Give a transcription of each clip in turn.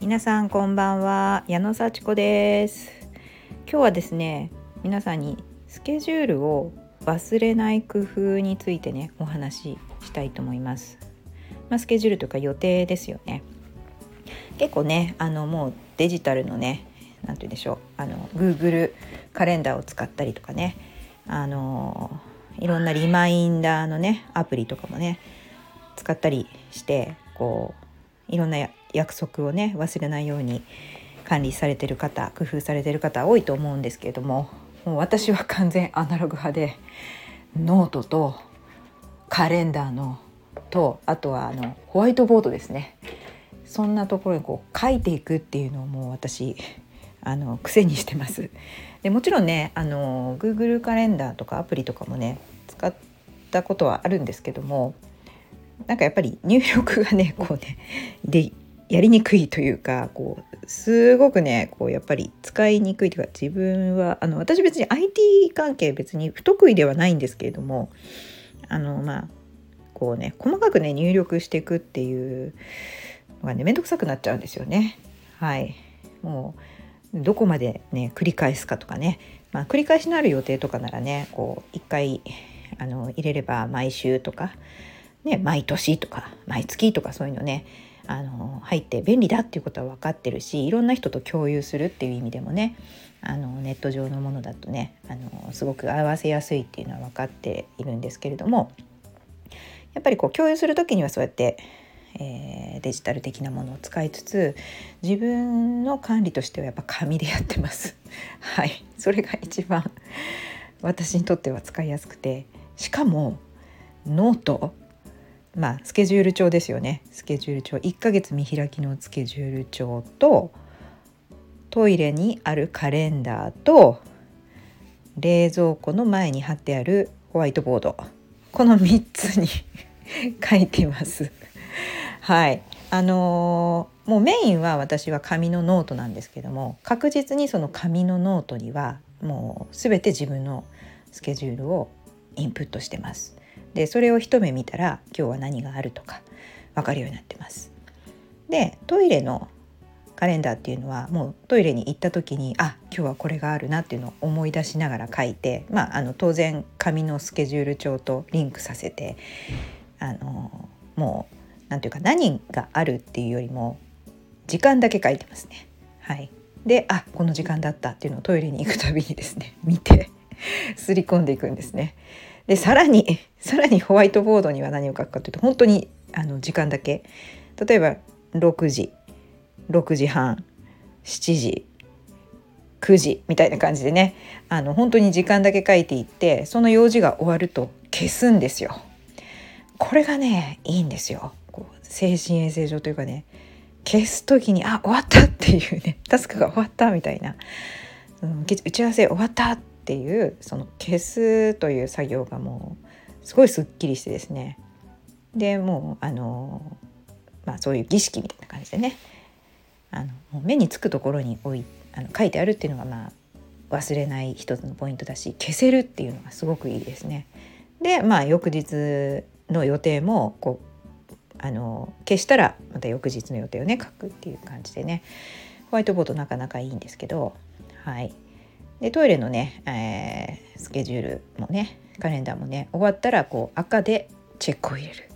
皆さんこんばんは矢野幸子です。今日はですね皆さんにスケジュールを忘れない工夫についてねお話ししたいと思います。まあ、スケジュールとか予定ですよね。結構ねあのもうデジタルのね何て言うんでしょうあの Google カレンダーを使ったりとかねあのいろんなリマインダーのねアプリとかもね使ったりしてこういろんな約束をね忘れないように管理されてる方工夫されてる方多いと思うんですけれどももう私は完全アナログ派でノートとカレンダーのとあとはあのホワイトボードですねそんなところにこう書いていくっていうのをもう私あの癖にしてます。でもちろんねあの Google カレンダーとかアプリとかもね使ったことはあるんですけどもなんかやっぱり入力がね こうねでやりにくいというかこうすごくねこうやっぱり使いにくいというか自分はあの私別に IT 関係別に不得意ではないんですけれどもあのまあこうね細かくね入力していくっていうのがね面倒くさくなっちゃうんですよね。はいもうどこまでね繰り返すかとかね、まあ、繰り返しのある予定とかならねこう1回あの入れれば毎週とか、ね、毎年とか毎月とかそういうのねあの入って便利だっていうことは分かってるしいろんな人と共有するっていう意味でもねあのネット上のものだとねあのすごく合わせやすいっていうのは分かっているんですけれどもやっぱりこう共有する時にはそうやって、えー、デジタル的なものを使いつつ自分の管理としてはやっぱ紙でやってます。はいそれが一番私にとっては使いやすくてしかもノートまあスケジュール帳ですよね。スケジュール帳1ヶ月見開きのスケジュール帳とトイレにあるカレンダーと冷蔵庫の前に貼ってあるホワイトボード。この3つに 書いてます。はい。あのー、もうメインは私は紙のノートなんですけども確実にその紙のノートにはもう全て自分のスケジュールをインプットしてます。でそれを一目見たら今日は何があるとか分かるようになってます。でトイレのカレンダーっていうのはもうトイレに行った時にあ今日はこれがあるなっていうのを思い出しながら書いて、まあ、あの当然紙のスケジュール帳とリンクさせてあのもう何ていうか何があるっていうよりも時間だけ書いてますね。はい、であこの時間だったっていうのをトイレに行くたびにですね見てすり込んでいくんですね。でさらにさらにホワイトボードには何を書くかというと本当にあの時間だけ例えば6時6時半7時9時みたいな感じでねあの本当に時間だけ書いていってその用事が終わると消すんですよ。これがねいいんですよ。こう精神衛生上というかね消す時にあ終わったっていうねタスクが終わったみたいな、うん、打ち合わせ終わったっていうその消すという作業がもうすごいすっきりしてですね。でもうあのまあそういう儀式みたいな感じでね。あのもう目につくところに置いあの書いてあるっていうのがまあ忘れない一つのポイントだし消せるっていうのがすごくいいですね。でまあ翌日の予定もこうあの消したらまた翌日の予定をね書くっていう感じでね。ホワイトボードなかなかいいんですけどはい。でトイレのね、えー、スケジュールもねカレンダーもね終わったらこう赤でチェックを入れる。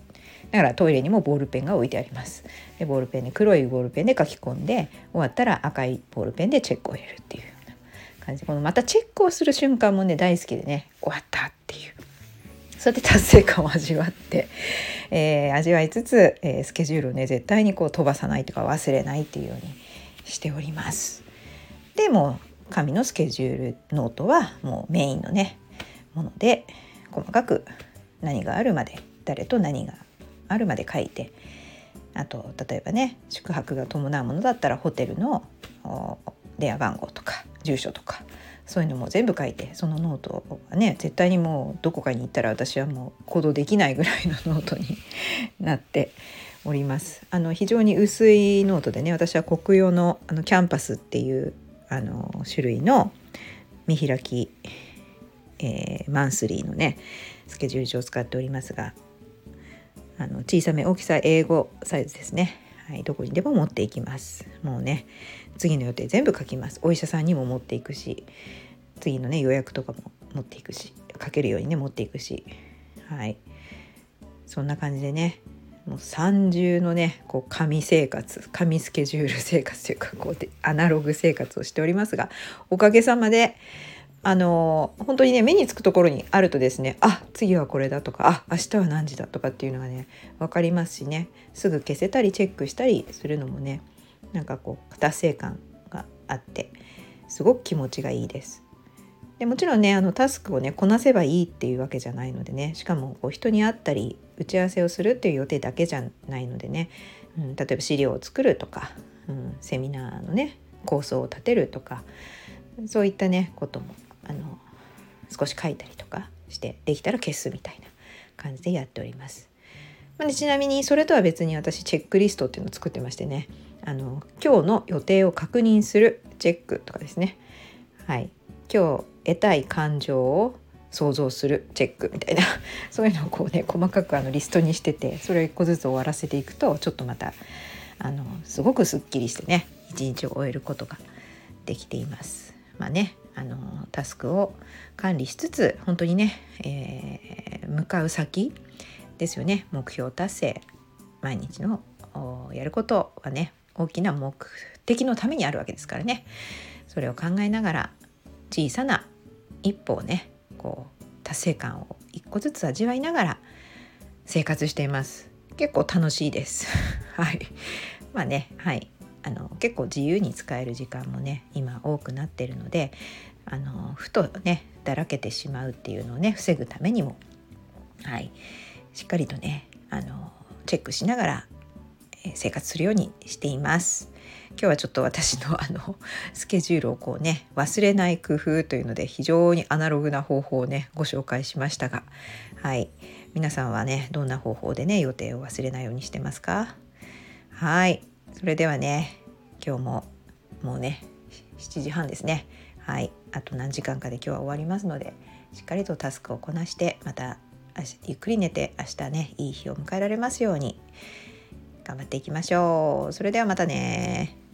だからトイレにもボールペンが置いてあります。でボールペンで黒いボールペンで書き込んで終わったら赤いボールペンでチェックを入れるっていうような感じ。このまたチェックをする瞬間もね大好きでね終わったっていう。そうやって達成感を味わって、えー、味わいつつ、えー、スケジュールをね絶対にこう飛ばさないとか忘れないっていうようにしております。でも紙のスケジュールノートはもうメインのねもので細かく何があるまで誰と何があるまで書いてあと例えばね宿泊が伴うものだったらホテルの電話番号とか住所とかそういうのも全部書いてそのノートはね絶対にもうどこかに行ったら私はもう行動できないぐらいのノートになっております。あの非常に薄いノートでね私はコクヨのあのキャンパスっていうあの種類の見開き、えー、マンスリーのねスケジュール帳を使っておりますがあの小さめ大きさ A5サイズですね。はい、どこにでも持っていきます。もうね次の予定全部書きます。お医者さんにも持っていくし次のね予約とかも持っていくし書けるようにね持っていくしはいそんな感じでねもう三重のねこう紙生活紙スケジュール生活というかこうでアナログ生活をしておりますがおかげさまであの本当にね目につくところにあるとですねあ次はこれだとかあ明日は何時だとかっていうのがね分かりますしねすぐ消せたりチェックしたりするのもねなんかこう達成感があってすごく気持ちがいいです。でもちろんねあのタスクをねこなせばいいっていうわけじゃないのでねしかもこう人に会ったり打ち合わせをするっていう予定だけじゃないのでね、うん、例えば資料を作るとか、うん、セミナーのね構想を立てるとかそういったねこともあの少し書いたりとかしてできたら消すみたいな感じでやっております。ま、ちなみにそれとは別に私チェックリストっていうのを作ってましてねあの今日の予定を確認するチェックとかですねはい今日得たい感情を想像するチェックみたいな。そういうのをこうね細かくあのリストにしててそれを1個ずつ終わらせていくとちょっとまたあのすごくすっきりしてね一日を終えることができています。まあねあのタスクを管理しつつ本当にね、えー、向かう先ですよね。目標達成毎日のやることはね大きな目的のためにあるわけですからね。それを考えながら小さな一歩をねこう達成感を一個ずつ味わいながら生活しています。結構楽しいです。はい。まあねはい。あの結構自由に使える時間もね今多くなってるのであのふとねだらけてしまうっていうのをね防ぐためにもはい。しっかりとねあのチェックしながら生活するようにしています。今日はちょっと私のあの スケジュールをこうね忘れない工夫というので非常にアナログな方法をねご紹介しましたがはい。皆さんはねどんな方法でね予定を忘れないようにしてますか？はい。それではね今日ももうね7時半ですね。はい。あと何時間かで今日は終わりますのでしっかりとタスクをこなしてまたゆっくり寝て明日ねいい日を迎えられますように。頑張っていきましょう。それではまたね。